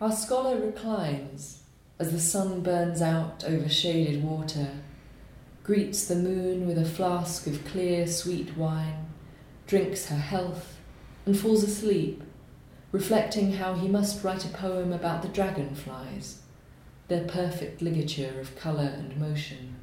Our scholar reclines as the sun burns out over shaded water, greets the moon with a flask of clear, sweet wine, drinks her health, and falls asleep, reflecting how he must write a poem about the dragonflies, their perfect ligature of colour and motion.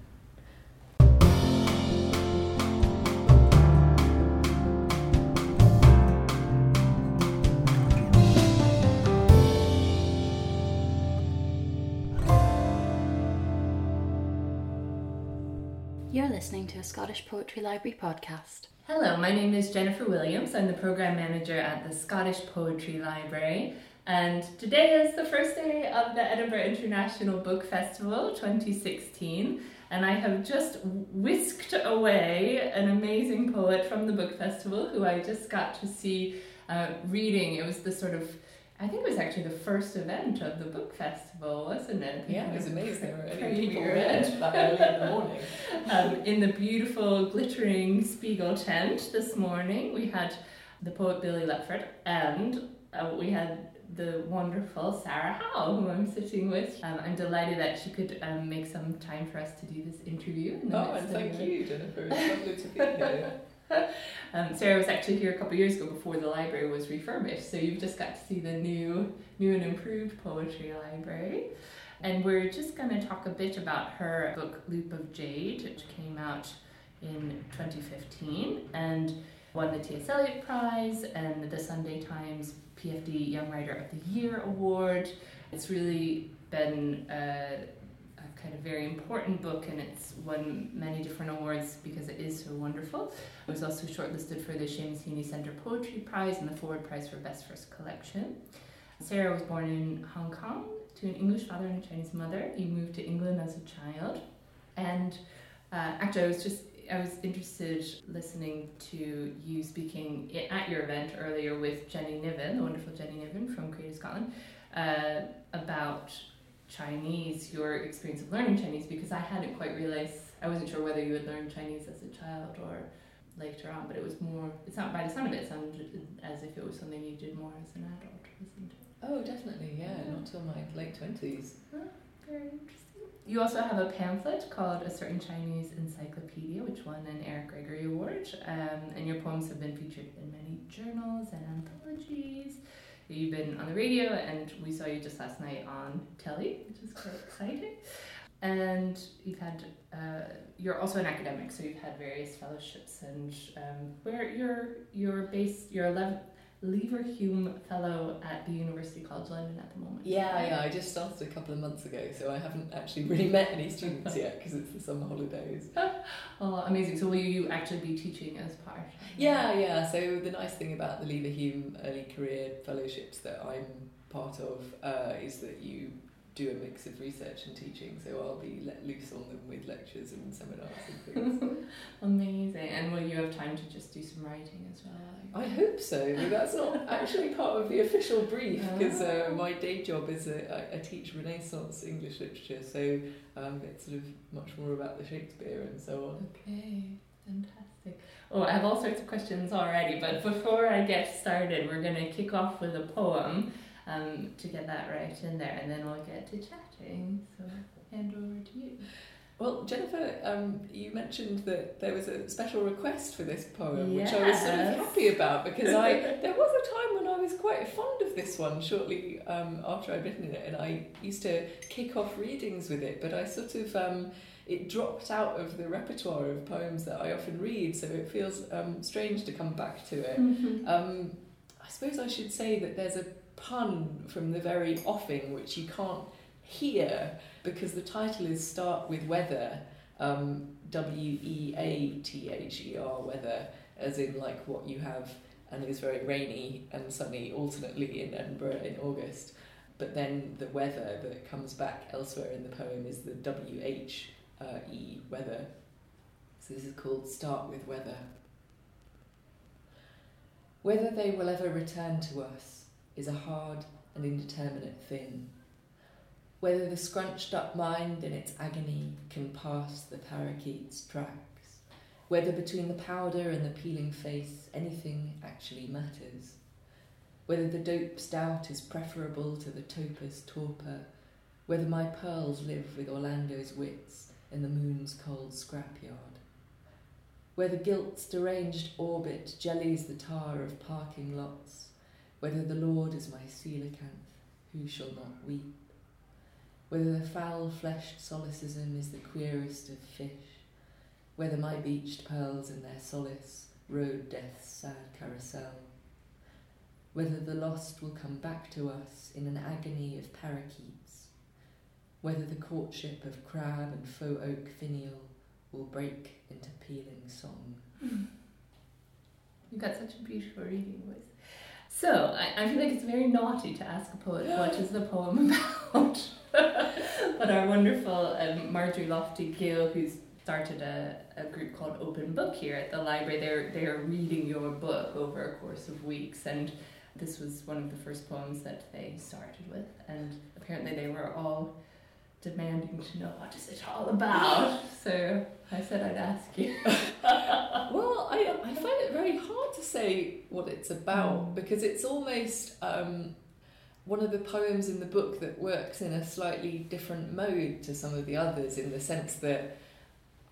Listening to a Scottish Poetry Library podcast. Hello, my name is Jennifer Williams. I'm the program manager at the Scottish Poetry Library. And today is the first day of the Edinburgh International Book Festival 2016. And I have just whisked away an amazing poet from the book festival who I just got to see uh, reading. It was the sort of I think it was actually the first event of the book festival, wasn't it? Yeah, it was amazing. There people read that early in the morning. um, in the beautiful glittering Spiegel tent this morning. We had the poet Billy Letford and uh, we had the wonderful Sarah Howe, who I'm sitting with. Um, I'm delighted that she could um, make some time for us to do this interview. in Oh, and thank you, Jennifer. It's lovely to be here. Um, Sarah was actually here a couple years ago before the library was refurbished, so you've just got to see the new, new and improved poetry library. And we're just going to talk a bit about her book Loop of Jade, which came out in 2015 and won the T.S. Eliot Prize and the Sunday Times PFD Young Writer of the Year Award. It's really been a, a kind of very important book and it's won many different awards because it is so wonderful. It was also shortlisted for the Seamus Heaney Centre Poetry Prize and the Forward Prize for Best First Collection. Sarah was born in Hong Kong to an English father and a Chinese mother. He moved to England as a child. And uh, actually, I was just I was interested listening to you speaking at your event earlier with Jenny Niven, the wonderful Jenny Niven from Creative Scotland, uh, about Chinese, your experience of learning Chinese, because I hadn't quite realized, I wasn't sure whether you had learned Chinese as a child or later on, but it was more, it's not by the sound of it, it sounded as if it was something you did more as an adult, wasn't it? Oh, definitely, yeah, not till my late 20s. Very interesting. You also have a pamphlet called A Certain Chinese Encyclopedia, which won an Eric Gregory Award, um, and your poems have been featured in many journals and anthologies. You've been on the radio, and we saw you just last night on telly, which is quite exciting. And you've had, uh, you're also an academic, so you've had various fellowships, and um, where you're you're based, you're a Lev- Leverhulme Fellow at the University College London at the moment. Yeah, yeah, I just started a couple of months ago, so I haven't actually really met any students yet because it's the summer holidays. Oh, amazing. So will you actually be teaching as part? Yeah, yeah, so the nice thing about the Leverhulme Early Career Fellowships that I'm part of uh, is that you do a mix of research and teaching, so I'll be let loose on them with lectures and seminars and things. Amazing. And will you have time to just do some writing as well? I hope so, but that's not actually part of the official brief because uh, Ah. my day job is a, I, I teach Renaissance English literature, so um, it's sort of much more about the Shakespeare and so on. Okay, fantastic. Oh, I have all sorts of questions already, but before I get started, we're going to kick off with a poem um, to get that right in there, and then we'll get to chatting. So, hand over to you. Well, Jennifer, um, you mentioned that there was a special request for this poem, which I was sort of happy about because I there was a time when I was quite fond of this one. Shortly um, after I'd written it, and I used to kick off readings with it, but I sort of um, it dropped out of the repertoire of poems that I often read, so it feels um, strange to come back to it. Um, I suppose I should say that there's a pun from the very offing which you can't hear because the title is Start with Weather, um, W E A T H E R, weather, as in like what you have and is very rainy and sunny alternately in Edinburgh in August. But then the weather that comes back elsewhere in the poem is the W H E, weather. So this is called Start with Weather. Whether they will ever return to us is a hard and indeterminate thing. Whether the scrunched up mind in its agony can pass the parakeet's tracks. Whether between the powder and the peeling face anything actually matters. whether the dope stout is preferable to the topaz torpor, whether my pearls live with Orlando's wits in the moon's cold scrapyard, whether guilt's deranged orbit jellies the tar of parking lots, whether the Lord is my coelacanth, who shall not weep, whether the foul-fleshed solecism is the queerest of fish, whether my beached pearls in their solace rode death's sad carousel, whether the lost will come back to us in an agony of parakeets, whether the courtship of crab and faux oak finial will break into pealing song. Hmm. You've got such a beautiful reading voice. So, I, I feel like it's very naughty to ask a poet what is the poem about. but our wonderful um, Marjorie Lotfi Gill, who's started a, a group called Open Book here at the library, they're, they're reading your book over a course of weeks. And this was one of the first poems that they started with. And apparently, they were all demanding to know what is it all about. So I said I'd ask you. well, I, I find it very hard to say what it's about Mm. because it's almost um, one of the poems in the book that works in a slightly different mode to some of the others in the sense that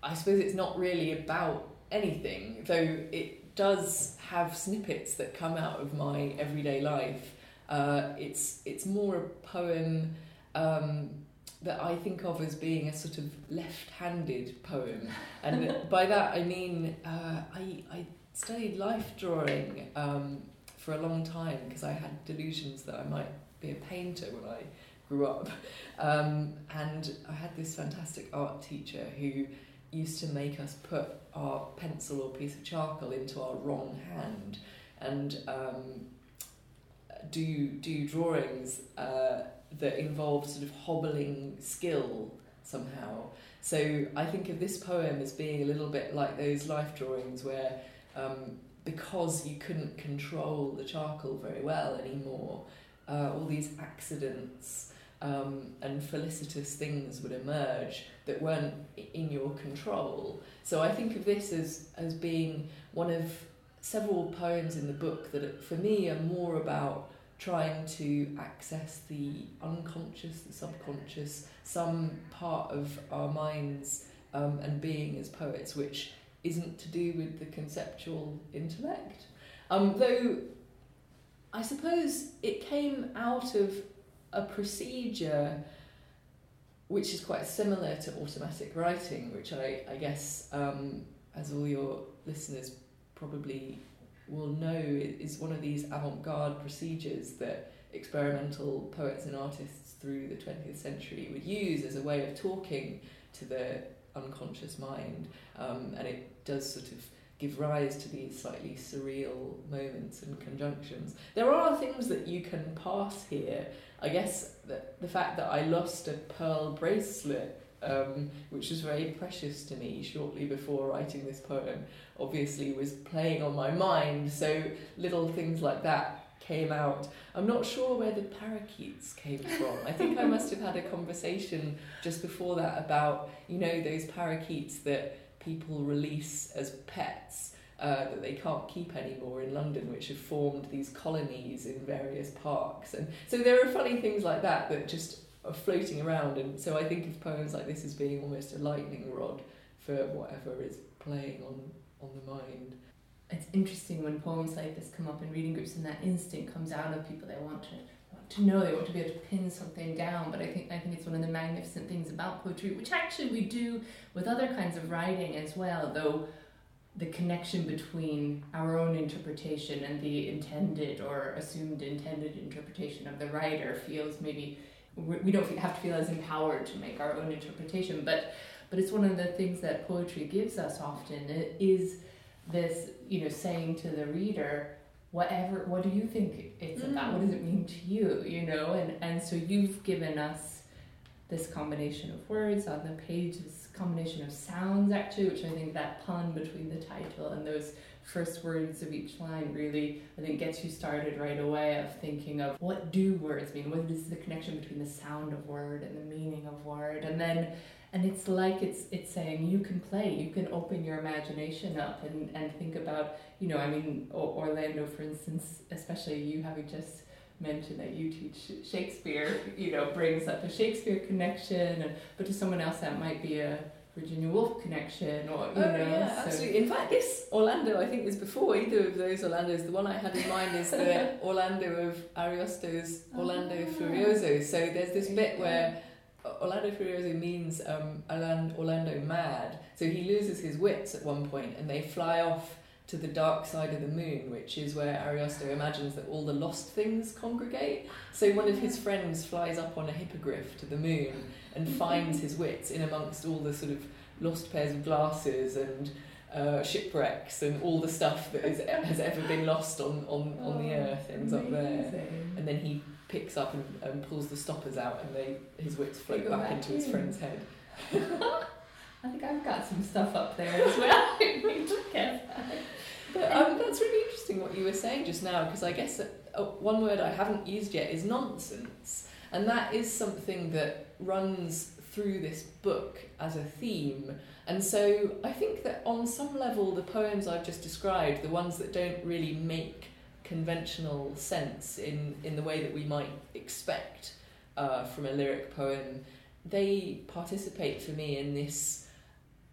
I suppose it's not really about anything, though it does have snippets that come out of my everyday life. Uh, it's it's more a poem um, that I think of as being a sort of left-handed poem, and by that I mean uh, I I studied life drawing um, for a long time because I had delusions that I might be a painter when I grew up, um, and I had this fantastic art teacher who used to make us put our pencil or piece of charcoal into our wrong hand. And um, do do drawings uh, that involved sort of hobbling skill somehow. So I think of this poem as being a little bit like those life drawings where um, because you couldn't control the charcoal very well anymore, uh, all these accidents um, and felicitous things would emerge that weren't in your control. So I think of this as, as being one of several poems in the book that, for me, are more about trying to access the unconscious, the subconscious, some part of our minds um, and being as poets, which isn't to do with the conceptual intellect. Um, though I suppose it came out of a procedure which is quite similar to automatic writing, which I, I guess, um, as all your listeners probably will know, is one of these avant garde procedures that experimental poets and artists through the 20th century would use as a way of talking to the unconscious mind. Um, and it does sort of give rise to these slightly surreal moments and conjunctions. There are things that you can pass here. I guess that the fact that I lost a pearl bracelet, um, which was very precious to me shortly before writing this poem, obviously was playing on my mind. So little things like that came out. I'm not sure where the parakeets came from. I think I must have had a conversation just before that about, you know, those parakeets that people release as pets uh, that they can't keep anymore in London, which have formed these colonies in various parks. And so there are funny things like that that just are floating around. And so I think of poems like this as being almost a lightning rod for whatever is playing on, on the mind. It's interesting when poems like this come up in reading groups and that instinct comes out of people. They want to want to know, they want to be able to pin something down. But I think I think it's one of the magnificent things about poetry, which actually we do with other kinds of writing as well, though the connection between our own interpretation and the intended or assumed intended interpretation of the writer feels maybe we don't have to feel as empowered to make our own interpretation but but it's one of the things that poetry gives us often it is this you know saying to the reader whatever what do you think it's about? What does it mean to you? You know and and so you've given us this combination of words on the page this combination of sounds actually which i think that pun between the title and those first words of each line really i think gets you started right away of thinking of what do words mean? What is the connection between the sound of word and the meaning of word. And then and it's like it's it's saying you can play, you can open your imagination up and, and think about, you know, I mean, Orlando, for instance, especially you having just mentioned that you teach Shakespeare, you know, brings up a Shakespeare connection, but to someone else that might be a Virginia Woolf connection, or you oh, know. Yeah, so. absolutely. In fact, this Orlando, I think, was before either of those Orlandos. The one I had in mind is the Orlando of Ariosto's Orlando oh. Furioso. So there's this bit where Orlando Furioso means um, Orlando mad. So he loses his wits at one point, and they fly off to the dark side of the moon, which is where Ariosto imagines that all the lost things congregate. So one of his friends flies up on a hippogriff to the moon and finds his wits in amongst all the sort of lost pairs of glasses and uh, shipwrecks and all the stuff that is, has ever been lost on, on, on the oh, earth ends up there. And then he picks up and, and pulls the stoppers out and they his wits float back, back into in. his friend's head. I think I've got some stuff up there as well. but um, that's really interesting what you were saying just now because I guess that, uh, one word I haven't used yet is nonsense, and that is something that runs through this book as a theme. And so I think that on some level, the poems I've just described, the ones that don't really make conventional sense in, in the way that we might expect uh, from a lyric poem, they participate for me in this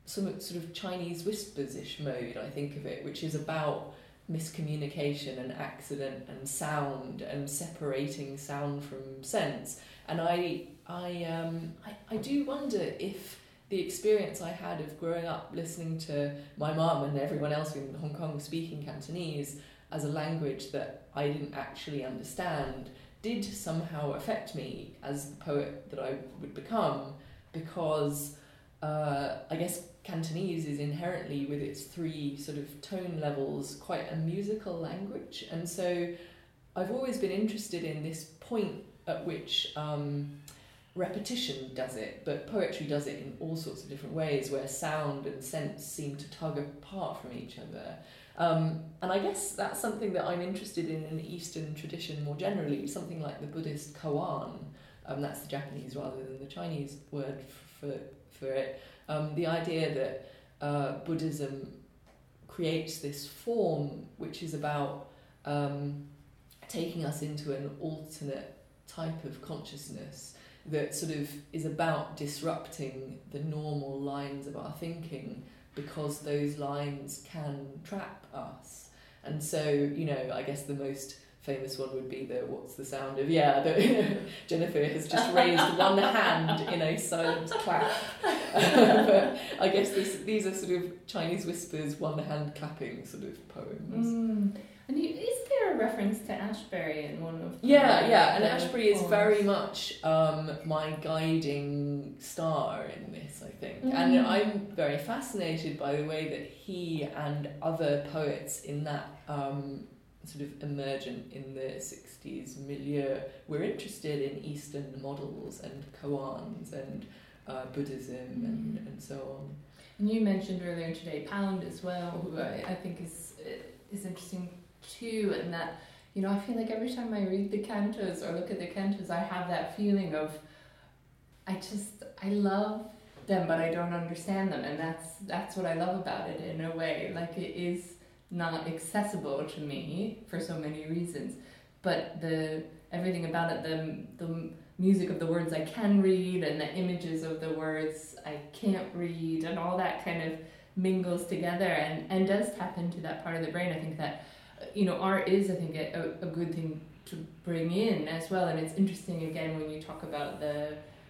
some sort of Chinese whispers-ish mode, I think of it, which is about miscommunication and accident and sound and separating sound from sense. And I, I, um, I, I do wonder if the experience I had of growing up listening to my mum and everyone else in Hong Kong speaking Cantonese as a language that I didn't actually understand did somehow affect me as the poet that I would become because uh, I guess Cantonese is inherently, with its three sort of tone levels, quite a musical language. And so I've always been interested in this point at which um, repetition does it, but poetry does it in all sorts of different ways where sound and sense seem to tug apart from each other. Um, and I guess that's something that I'm interested in in Eastern tradition more generally, something like the Buddhist koan. Um, that's the Japanese rather than the Chinese word for, for it. Um, the idea that uh, Buddhism creates this form which is about um, taking us into an alternate type of consciousness that sort of is about disrupting the normal lines of our thinking because those lines can trap us. And so, you know, I guess the most famous one would be the what's the sound of yeah the, Jennifer has just raised one hand in a silent clap but I guess this, these are sort of Chinese whispers one hand clapping sort of poems mm. and you, is there a reference to Ashbery in one of yeah yeah and Ashbery is very much um, my guiding star in this I think mm. and I'm very fascinated by the way that he and other poets in that um, sort of emergent in the 60s milieu were interested in Eastern models and koans and uh, Buddhism mm. and, and so on. And you mentioned earlier today Pound as well, who I, I think is is interesting too, and that you know I feel like every time I read the cantos or look at the cantos, I have that feeling of I just I love them, but I don't understand them, and that's that's what I love about it in a way. Like it is not accessible to me for so many reasons. But the everything about it, the the music of the words I can read and the images of the words I can't read and all that kind of mingles together and, and does tap into that part of the brain. I think that you know art is I think a, a good thing to bring in as well and it's interesting again when you talk about the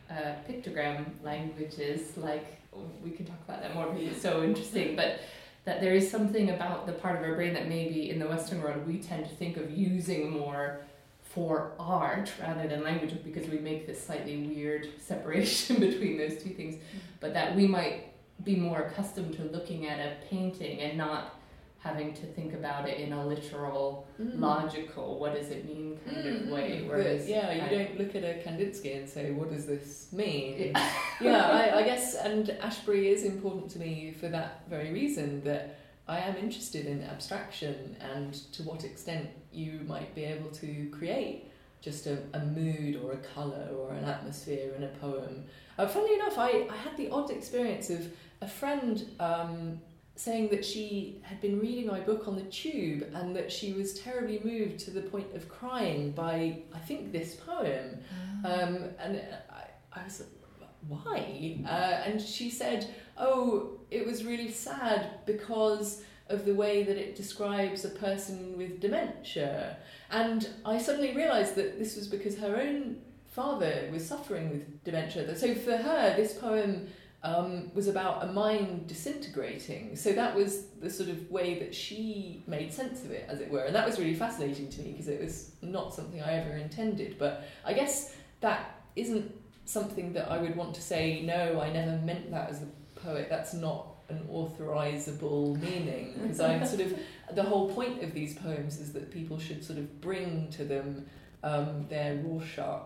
uh, pictogram languages like we can talk about that more because it's so interesting but that there is something about the part of our brain that maybe in the Western world we tend to think of using more for art rather than language because we make this slightly weird separation between those two things, mm-hmm. but that we might be more accustomed to looking at a painting and not having to think about it in a literal, mm. logical, what does it mean kind mm. of way. Whereas, yeah, you I, don't look at a Kandinsky and say, what does this mean? yeah, I, I guess, and Ashbery is important to me for that very reason that I am interested in abstraction and to what extent you might be able to create just a, a mood or a colour or an atmosphere in a poem. Uh, funnily enough, I, I had the odd experience of a friend um, saying that she had been reading my book on the tube and that she was terribly moved to the point of crying by, I think, this poem. Um, and I, I was like, why? Uh, and she said, oh, it was really sad because of the way that it describes a person with dementia. And I suddenly realised that this was because her own father was suffering with dementia. So for her, this poem um, was about a mind disintegrating. So that was the sort of way that she made sense of it, as it were. And that was really fascinating to me because it was not something I ever intended. But I guess that isn't something that I would want to say, no, I never meant that as a poet. That's not an authorizable meaning. Because I'm sort of, the whole point of these poems is that people should sort of bring to them um, their Rorschach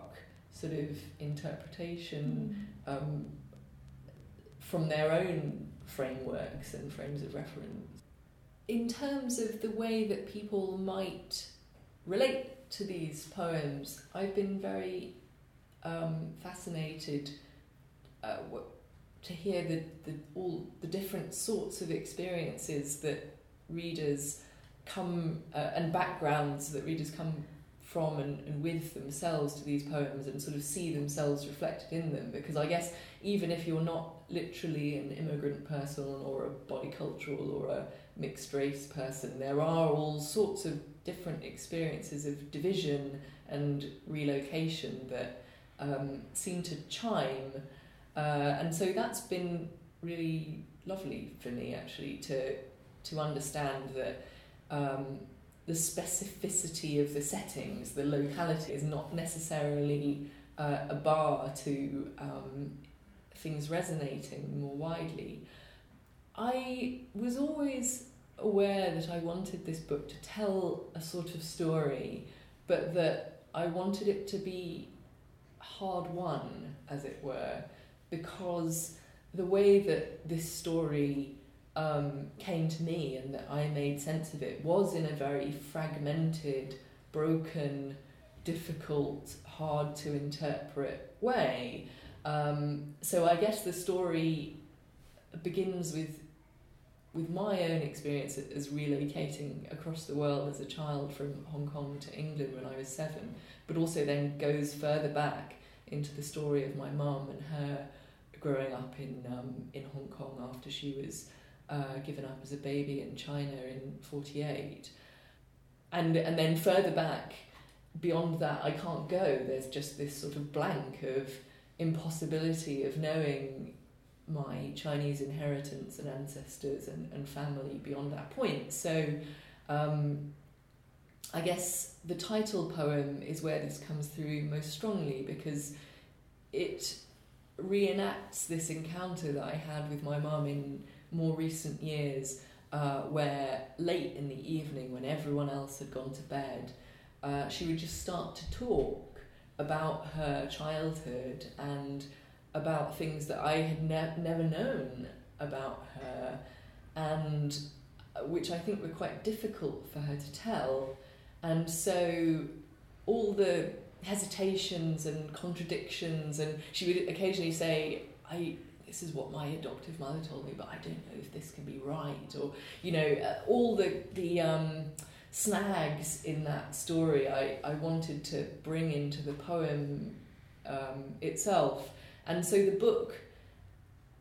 sort of interpretation. Um, from their own frameworks and frames of reference. In terms of the way that people might relate to these poems, I've been very um, fascinated uh, to hear the, the, all the different sorts of experiences that readers come uh, and backgrounds that readers come from and, and with themselves to these poems and sort of see themselves reflected in them because I guess even if you're not literally an immigrant person or a bicultural or a mixed race person, there are all sorts of different experiences of division and relocation that um, seem to chime. Uh, and so that's been really lovely for me actually to to understand that um, the specificity of the settings, the locality, is not necessarily uh, a bar to um, things resonating more widely. I was always aware that I wanted this book to tell a sort of story, but that I wanted it to be hard won, as it were, because the way that this story um, came to me and that I made sense of it was in a very fragmented, broken, difficult, hard to interpret way. Um, so I guess the story begins with with my own experience as relocating across the world as a child from Hong Kong to England when I was seven, but also then goes further back into the story of my mum and her growing up in um, in Hong Kong after she was uh, given up as a baby in China in 48. And, and then further back, beyond that, I can't go. There's just this sort of blank of impossibility of knowing my Chinese inheritance and ancestors and, and family beyond that point. So um, I guess the title poem is where this comes through most strongly because it reenacts this encounter that I had with my mum in more recent years uh, where late in the evening, when everyone else had gone to bed, uh, she would just start to talk about her childhood and about things that I had ne- never known about her, and uh, which I think were quite difficult for her to tell. And so, all the hesitations and contradictions, and she would occasionally say, I this is what my adoptive mother told me, but I don't know if this can be right, or you know, uh, all the the um, snags in that story, I I wanted to bring into the poem um, itself, and so the book.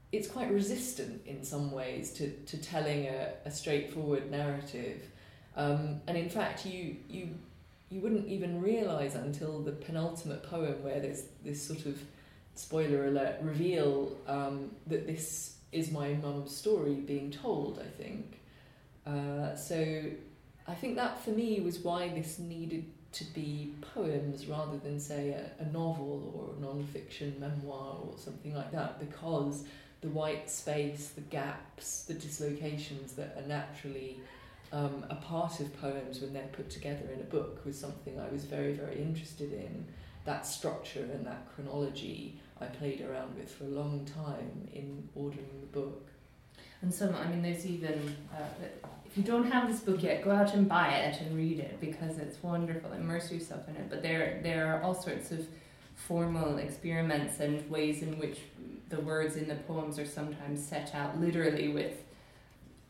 It's quite resistant in some ways to, to telling a, a straightforward narrative, um, and in fact, you you you wouldn't even realize until the penultimate poem where there's this sort of spoiler alert, reveal um, that this is my mum's story being told, I think. Uh, so I think that for me was why this needed to be poems rather than, say, a, a novel or a non fiction memoir or something like that, because the white space, the gaps, the dislocations that are naturally um, a part of poems when they're put together in a book was something I was very, very interested in. That structure and that chronology I played around with for a long time in ordering the book. And some, I mean, there's even, uh, if you don't have this book yet, go out and buy it and read it because it's wonderful. Immerse yourself in it. But there there are all sorts of formal experiments and ways in which the words in the poems are sometimes set out literally with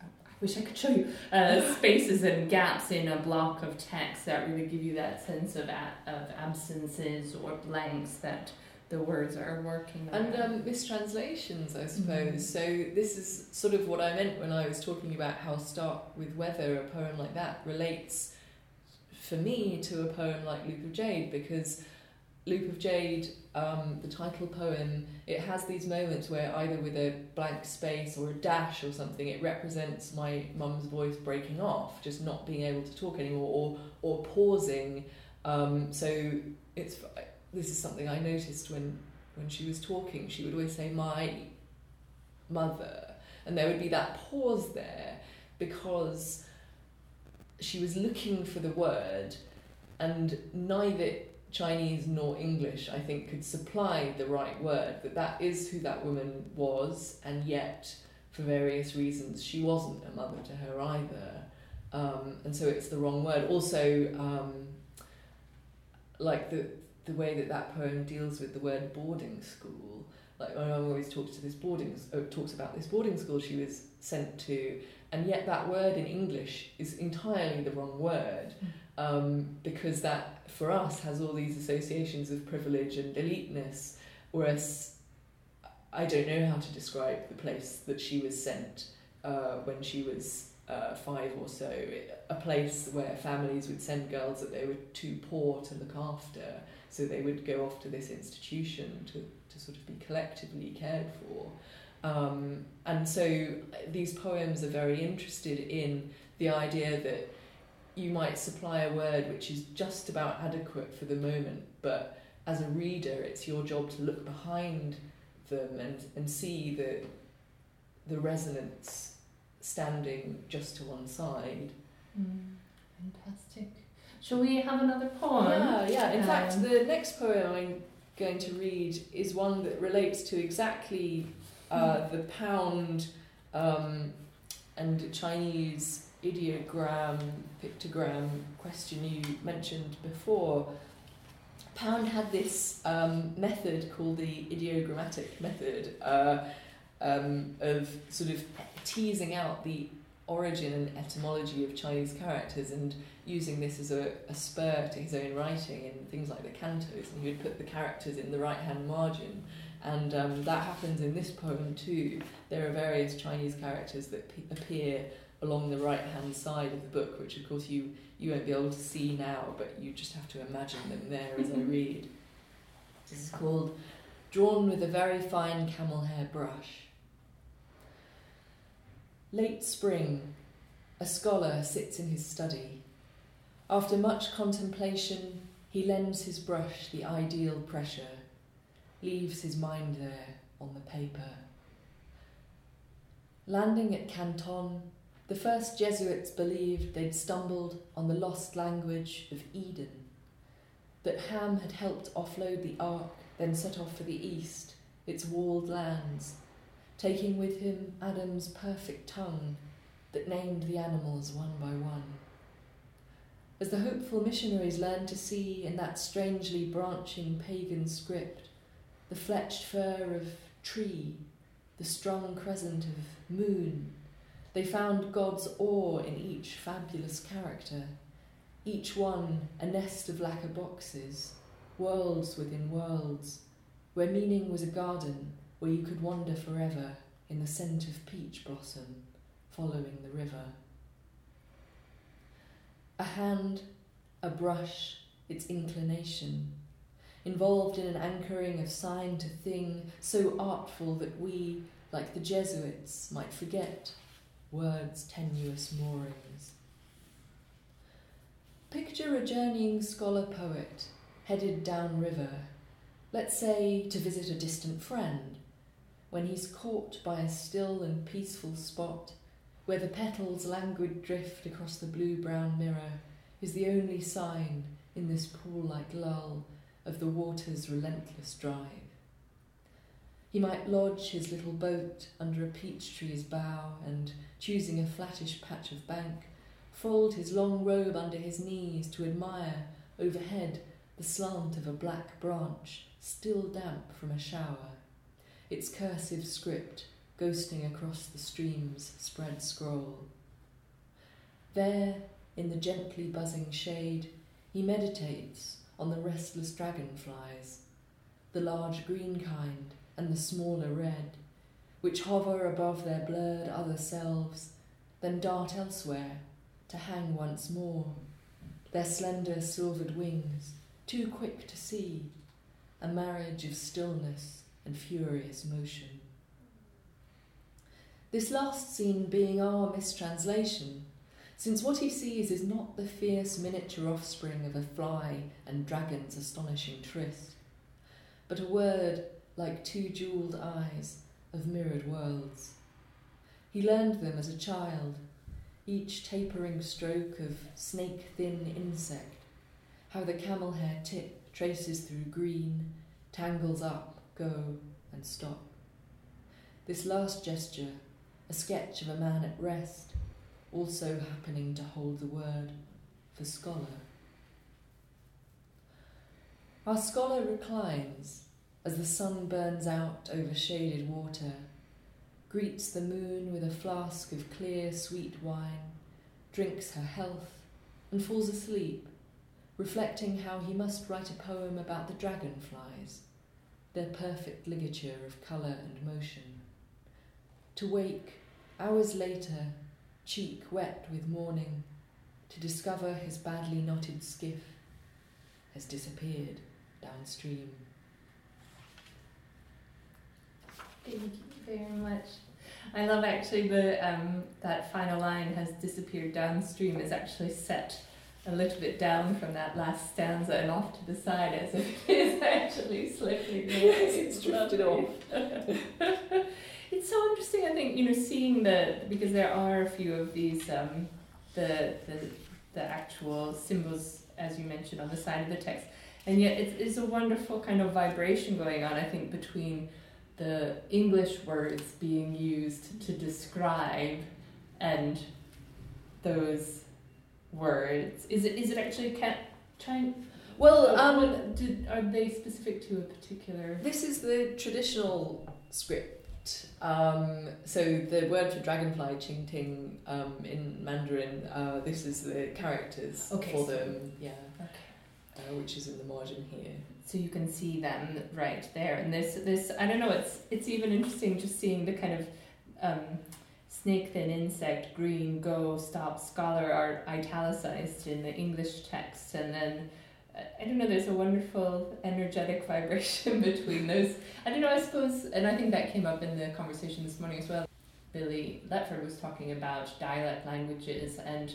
I wish I could show you uh, spaces and gaps in a block of text that really give you that sense of a- of absences or blanks that the words are working And um, mistranslations, I suppose. Mhm. So this is sort of what I meant when I was talking about how Start with Weather, a poem like that, relates for me to a poem like Loop of Jade because Loop of Jade, um, the title poem, it has these moments where either with a blank space or a dash or something, it represents my mum's voice breaking off, just not being able to talk anymore, or or pausing. Um, so it's this is something I noticed when when she was talking. She would always say my mother, and there would be that pause there because she was looking for the word, and neither Chinese nor English, I think, could supply the right word. That that is who that woman was, and yet, for various reasons, she wasn't a mother to her either. Um, and so it's the wrong word. Also, um, like the the way that that poem deals with the word boarding school. Like my mum always talks to this boarding uh, talks about this boarding school she was sent to, and yet that word in English is entirely the wrong word, um, because that for us has all these associations of privilege and eliteness, whereas I don't know how to describe the place that she was sent uh, when she was uh, five or so. A place where families would send girls that they were too poor to look after, so they would go off to this institution to, to sort of be collectively cared for. Um, and so these poems are very interested in the idea that you might supply a word which is just about adequate for the moment, but as a reader, it's your job to look behind them and, and see the, the resonance standing just to one side. Mm, fantastic. Shall we have another poem? Yeah, yeah. In fact, Um, the next poem I'm going to read is one that relates to exactly uh, the Pound um, and Chinese ideogram, pictogram question you mentioned before. Pound had this um, method called the ideogrammatic method uh, um, of sort of teasing out the origin and etymology of Chinese characters and using this as a, a spur to his own writing in things like the cantos. And he would put the characters in the right hand margin. And um, that happens in this poem too. There are various Chinese characters that p- appear along the right hand side of the book, which of course you, you won't be able to see now, but you just have to imagine them there as I read. This is called Drawn with a Very Fine Camel Hair Brush. Late spring, a scholar sits in his study. After much contemplation, he lends his brush the ideal pressure, leaves his mind there on the paper. Landing at Canton, the first Jesuits believed they'd stumbled on the lost language of Eden, that Ham had helped offload the ark, then set off for the east, its walled lands, taking with him Adam's perfect tongue that named the animals one by one. As the hopeful missionaries learned to see in that strangely branching pagan script the fletched fur of tree, the strong crescent of moon, they found God's awe in each fabulous character, each one a nest of lacquer boxes, worlds within worlds, where meaning was a garden where you could wander forever in the scent of peach blossom, following the river. A hand, a brush, its inclination, involved in an anchoring of sign to thing so artful that we, like the Jesuits, might forget words' tenuous moorings. Picture a journeying scholar poet headed down river, let's say to visit a distant friend, when he's caught by a still and peaceful spot where the petals languid drift across the blue brown mirror is the only sign in this pool like lull of the water's relentless drive. He might lodge his little boat under a peach tree's bough and, choosing a flattish patch of bank, fold his long robe under his knees to admire, overhead, the slant of a black branch, still damp from a shower, its cursive script ghosting across the stream's spread scroll. There, in the gently buzzing shade, he meditates on the restless dragonflies, the large green kind and the smaller red, which hover above their blurred other selves, then dart elsewhere to hang once more, their slender silvered wings too quick to see, a marriage of stillness and furious motion. This last scene being our mistranslation, since what he sees is not the fierce miniature offspring of a fly and dragon's astonishing tryst, but a word like two jewelled eyes of mirrored worlds. He learned them as a child, each tapering stroke of snake thin insect, how the camel hair tip traces through green, tangles up, go, and stop. This last gesture, a sketch of a man at rest, also happening to hold the word for scholar. Our scholar reclines as the sun burns out over shaded water, greets the moon with a flask of clear, sweet wine, drinks her health, and falls asleep, reflecting how he must write a poem about the dragonflies, their perfect ligature of colour and motion. To wake, hours later, cheek wet with morning, to discover his badly knotted skiff has disappeared downstream. Thank you very much. I love actually the um, that final line has disappeared downstream is actually set a little bit down from that last stanza and off to the side as if it is actually slipping. Yes, it's drifted off. it's so interesting, I think, you know, seeing the because there are a few of these um, the the the actual symbols as you mentioned on the side of the text, and yet it is a wonderful kind of vibration going on. I think between the English words being used to describe and those words. Is it is it actually can trying? Well, um, did, are they specific to a particular? This is the traditional script. Um, so the word for dragonfly, Qing Ting, um, in Mandarin, uh, this is the characters Okay, for so- them, yeah, Okay. uh, which is in the margin here. So you can see them right there, and this this I don't know. It's it's even interesting just seeing the kind of um, snake thin insect green go stop scholar are italicized in the English text, and then. I don't know. There's a wonderful energetic vibration between those. I don't know. I suppose, and I think that came up in the conversation this morning as well. Billy Letford was talking about dialect languages and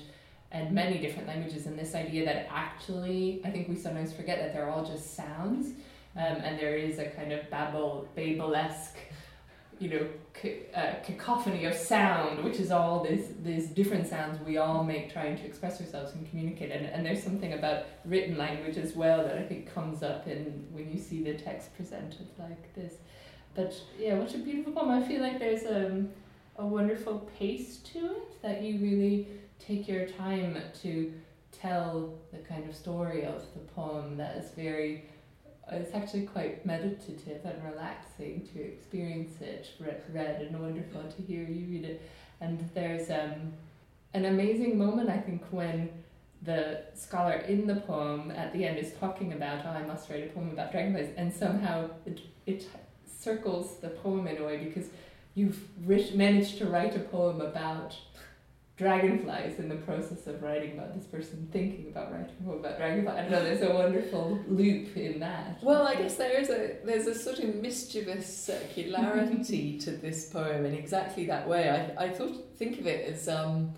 and many different languages, and this idea that actually, I think we sometimes forget that they're all just sounds, um, and there is a kind of babel, Babel-esque, you know, ca- uh, cacophony of sound, which is all these these different sounds we all make trying to express ourselves and communicate. And, and there's something about written language as well that I think comes up in when you see the text presented like this. But yeah, what a beautiful poem! I feel like there's um, a wonderful pace to it that you really take your time to tell the kind of story of the poem that is very it's actually quite meditative and relaxing to experience it re- read and wonderful to hear you read it. And there's um, an amazing moment i think when the scholar in the poem at the end is talking about oh i must write a poem about dragonflies and somehow it, it circles the poem in a way because you've managed to write a poem about dragonflies in the process of writing about this person thinking about writing about dragonflies. I don't know, there's a wonderful loop in that. Well, I guess there is a there's a sort of mischievous circularity to this poem in exactly that way. I I thought think of it as um,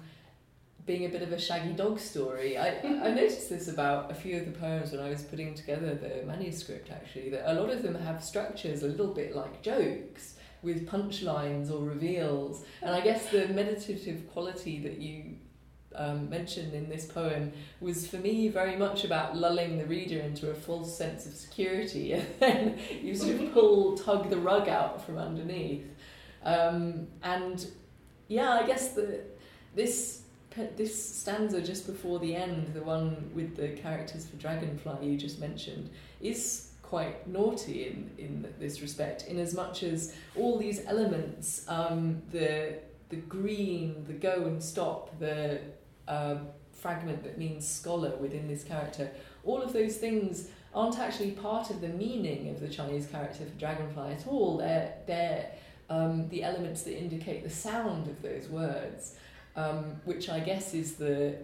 being a bit of a shaggy dog story. I I noticed this about a few of the poems when I was putting together the manuscript. Actually, that a lot of them have structures a little bit like jokes with punchlines or reveals, and I guess the meditative quality that you um, mentioned in this poem was for me very much about lulling the reader into a false sense of security and then you sort of pull, tug the rug out from underneath. Um, and yeah, I guess the, this this stanza just before the end, the one with the characters for Dragonfly you just mentioned, is quite naughty in, in this respect, in as much as all these elements, um, the the green, the go and stop, the uh, fragment that means scholar within this character, all of those things aren't actually part of the meaning of the Chinese character for Dragonfly at all. They're, they're um, the elements that indicate the sound of those words, um, which I guess is the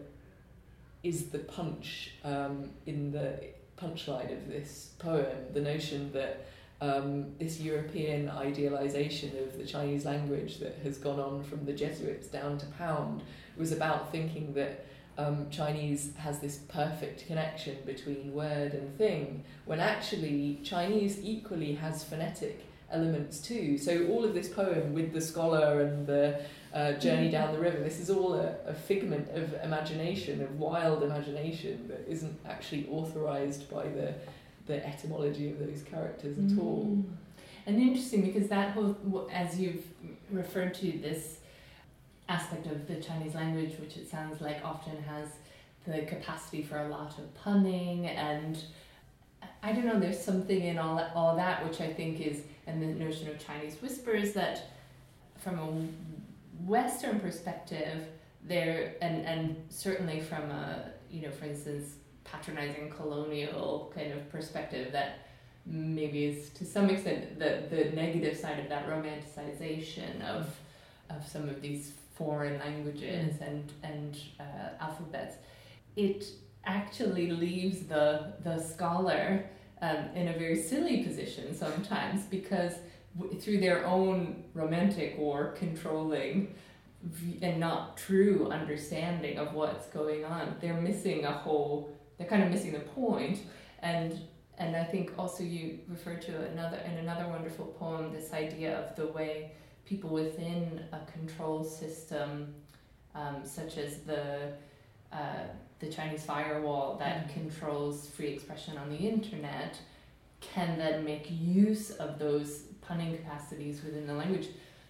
is the punch um, in the punchline of this poem. The notion that um, this European idealization of the Chinese language that has gone on from the Jesuits down to Pound was about thinking that um, Chinese has this perfect connection between word and thing, when actually Chinese equally has phonetic elements too. So all of this poem with the scholar and the uh, journey down the river, this is all a, a figment of imagination, of wild imagination that isn't actually authorized by the the etymology of those characters at mm. all. And interesting because that whole, as you've referred to this aspect of the Chinese language, which it sounds like often has the capacity for a lot of punning and I don't know, there's something in all that, all that which I think is, and the notion of Chinese whispers that from a Western perspective, there, and, and certainly from a, you know, for instance, patronizing colonial kind of perspective that maybe is to some extent the, the negative side of that romanticization of of some of these foreign languages mm. and and uh, alphabets it actually leaves the the scholar um, in a very silly position sometimes because w- through their own romantic or controlling and not true understanding of what's going on they're missing a whole they're kind of missing the point and and I think also you refer to another in another wonderful poem this idea of the way people within a control system um, such as the uh, the Chinese firewall that mm. controls free expression on the internet can then make use of those punning capacities within the language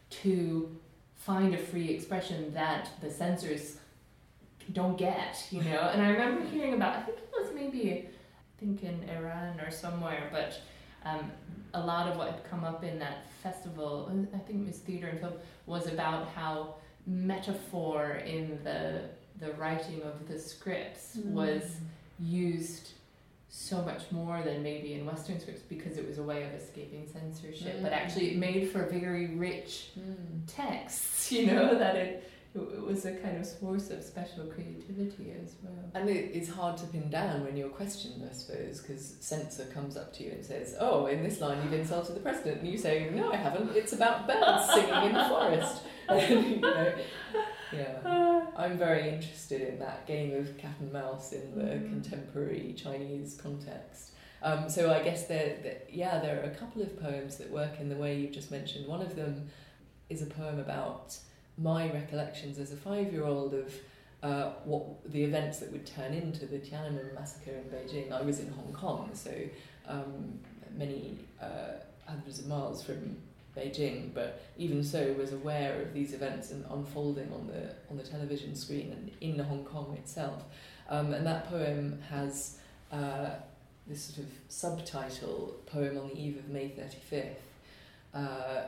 to find a free expression that the censors don't get, you know. And I remember hearing about, I think it was maybe, I think in Iran or somewhere, but um, a lot of what had come up in that festival, I think it was theater and film, was about how metaphor in the the writing of the scripts mm. was used so much more than maybe in Western scripts because it was a way of escaping censorship. Mm. But actually, it made for very rich mm. texts. You know that it it was a kind of source of special creativity as well. And it, it's hard to pin down when you're questioned, I suppose, because censor comes up to you and says, "Oh, in this line you've insulted the president," and you say, "No, I haven't. It's about birds singing in the forest." you know, yeah, I'm very interested in that game of cat and mouse in the mm. contemporary Chinese context. Um, so I guess there, there, yeah, there are a couple of poems that work in the way you've just mentioned. One of them is a poem about my recollections as a five year old of uh, what the events that would turn into the Tiananmen massacre in Beijing. I was in Hong Kong, so um, many uh, hundreds of miles from Beijing, but even so was aware of these events and unfolding on the on the television screen and in Hong Kong itself. Um, and that poem has uh, this sort of subtitle poem on the eve of May thirty fifth. Uh,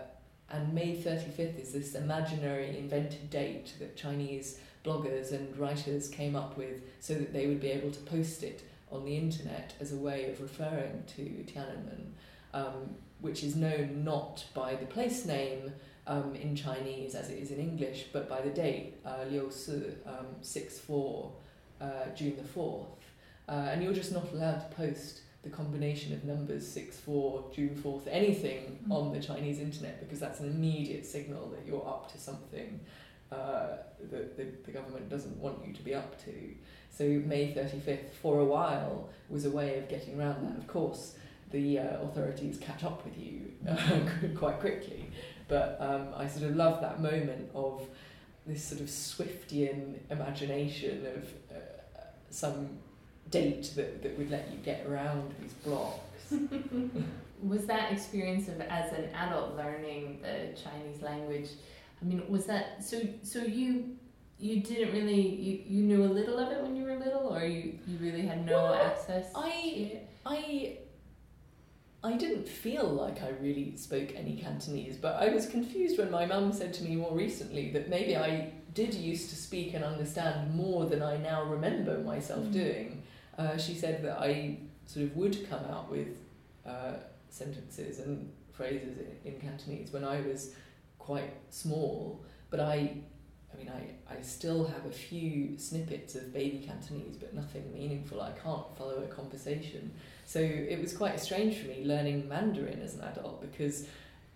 and May 35th is this imaginary invented date that Chinese bloggers and writers came up with so that they would be able to post it on the internet as a way of referring to Tiananmen, um, which is known not by the place name um, in Chinese as it is in English, but by the date, uh, Liu Si, um, 6 4, uh, June the 4th. Uh, and you're just not allowed to post the combination of numbers 6 4 June 4th anything mm. on the Chinese internet because that's an immediate signal that you're up to something uh, that the, the government doesn't want you to be up to so May 35th for a while was a way of getting around that of course the uh, authorities catch up with you uh, quite quickly but um, I sort of love that moment of this sort of Swiftian imagination of uh, some date that, that would let you get around these blocks. was that experience of as an adult learning the Chinese language? I mean, was that so? So you you didn't really you, you knew a little of it when you were little, or you, you really had no Well, access. I- to it? I I didn't feel like I really spoke any Cantonese, but I was confused when my mum said to me more recently that maybe I did used to speak and understand more than I now remember myself Mm. doing. Uh, she said that I sort of would come out with uh, sentences and phrases in, in Cantonese when I was quite small, but I. I mean, I, I still have a few snippets of baby Cantonese, but nothing meaningful. I can't follow a conversation. So it was quite strange for me learning Mandarin as an adult because,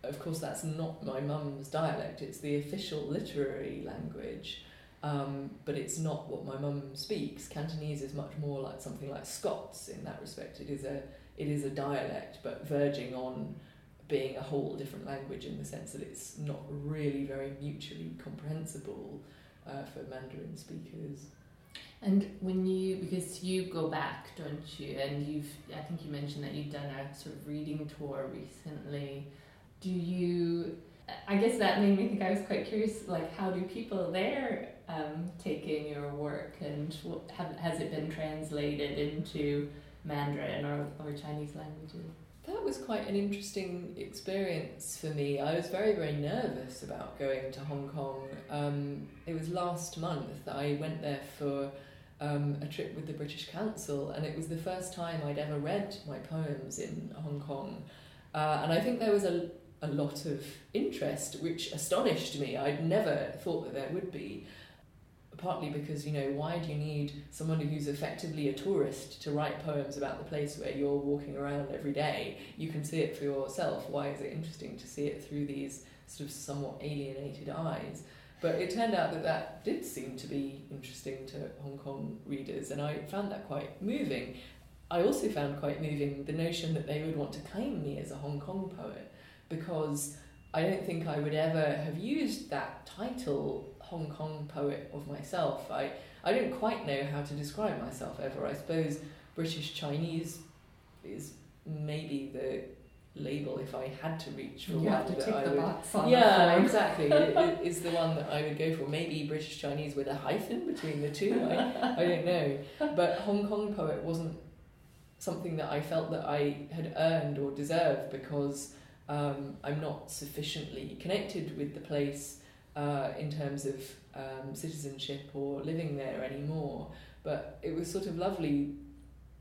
of course, that's not my mum's dialect. It's the official literary language, um, but it's not what my mum speaks. Cantonese is much more like something like Scots in that respect. It is a it is a dialect, but verging on being a whole different language in the sense that it's not really very mutually comprehensible uh, for Mandarin speakers. And when you, because you go back, don't you? And you've, I think you mentioned that you've done a sort of reading tour recently. Do you, I guess that made me think I was quite curious, like, how do people there um, take in your work and what, have, has it been translated into Mandarin or, or Chinese languages? That was quite an interesting experience for me. I was very, very nervous about going to Hong Kong. Um, it was last month that I went there for um, a trip with the British Council, and it was the first time I'd ever read my poems in Hong Kong. Uh, and I think there was a, a lot of interest, which astonished me. I'd never thought that there would be. Partly because, you know, why do you need someone who's effectively a tourist to write poems about the place where you're walking around every day? You can see it for yourself. Why is it interesting to see it through these sort of somewhat alienated eyes? But it turned out that that did seem to be interesting to Hong Kong readers, and I found that quite moving. I also found quite moving the notion that they would want to claim me as a Hong Kong poet because I don't think I would ever have used that title, Hong Kong poet of myself. I, I don't quite know how to describe myself ever. I suppose British Chinese is maybe the label if I had to reach for You one have to that tick I the would box on yeah, exactly. It, it is the one that I would go for. Maybe British Chinese with a hyphen between the two. I, I don't know. But Hong Kong poet wasn't something that I felt that I had earned or deserved because um, I'm not sufficiently connected with the place uh, in terms of um, citizenship or living there anymore. But it was sort of lovely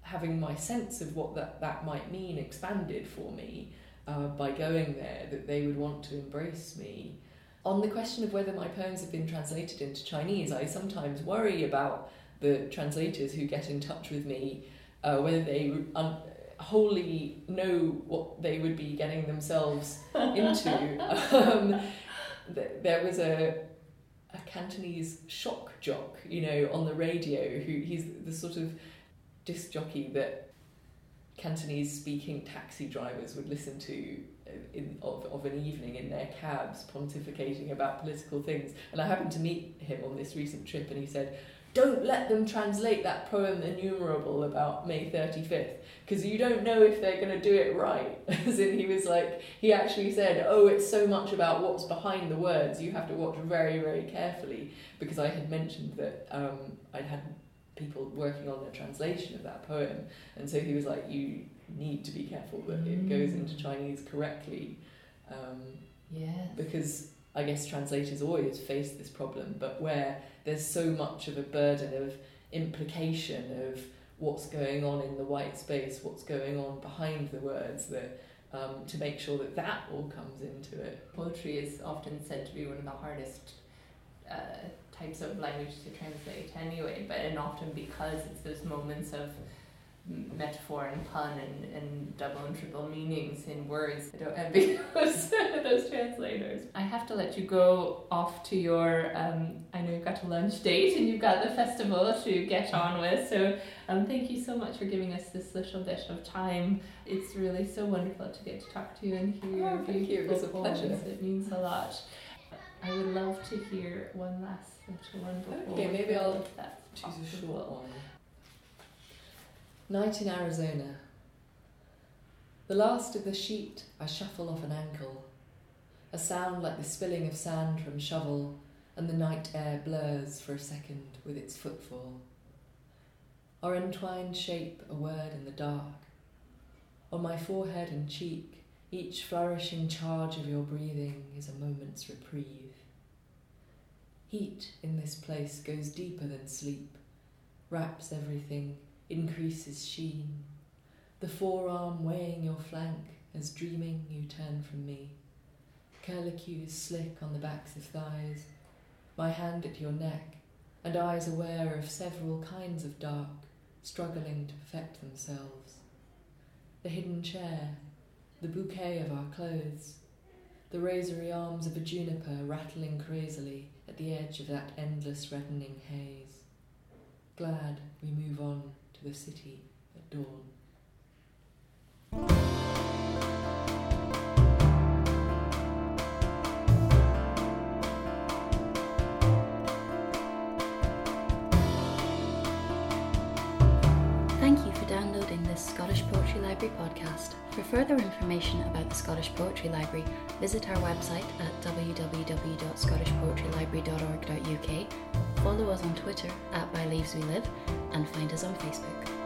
having my sense of what that, that might mean expanded for me uh, by going there, that they would want to embrace me. On the question of whether my poems have been translated into Chinese, I sometimes worry about the translators who get in touch with me, uh, whether they un- wholly know what they would be getting themselves into. um, there was a a Cantonese shock jock, you know, on the radio who he's the sort of disc jockey that Cantonese speaking taxi drivers would listen to uh, in, of, of an evening in their cabs pontificating about political things. And I happened to meet him on this recent trip and he said, don't let them translate that poem innumerable about May 35th because you don't know if they're going to do it right. As in, he was like, he actually said, Oh, it's so much about what's behind the words, you have to watch very, very carefully. Because I had mentioned that um, I'd had people working on the translation of that poem, and so he was like, You need to be careful that it goes into Mm. Chinese correctly. Um, Yes. because I guess translators always face this problem, but where there's so much of a burden of implication of what's going on in the white space, what's going on behind the words, that um, to make sure that that all comes into it. Poetry is often said to be one of the hardest uh, types of language to translate anyway, but and often because it's those moments of metaphor and pun and, and double and triple meanings in words. I don't envy those, those translators. I have to let you go off to your, um, I know you've got a lunch date and you've got the festival to get on with, so um, thank you so much for giving us this little bit of time. It's really so wonderful to get to talk to you and hear Oh, your thank you. It was a pleasure. It means a lot. I would love to hear one last little one before. Okay, maybe I'll Choose a short one. Night in Arizona. The last of the sheet I shuffle off an ankle. A sound like the spilling of sand from shovel, and the night air blurs for a second with its footfall. Our entwined shape a word in the dark. On my forehead and cheek, each flourishing charge of your breathing is a moment's reprieve. Heat in this place goes deeper than sleep, wraps everything, increases sheen. The forearm weighing your flank as dreaming you turn from me. Curlicues slick on the backs of thighs, my hand at your neck, and eyes aware of several kinds of dark, struggling to perfect themselves. The hidden chair, the bouquet of our clothes, the razory arms of a juniper rattling crazily at the edge of that endless reddening haze. Glad we move on the city at dawn. Podcast. For further information about the Scottish Poetry Library, visit our website at www.scottishpoetrylibrary.org.uk, follow us on Twitter at By Leaves We Live, and find us on Facebook.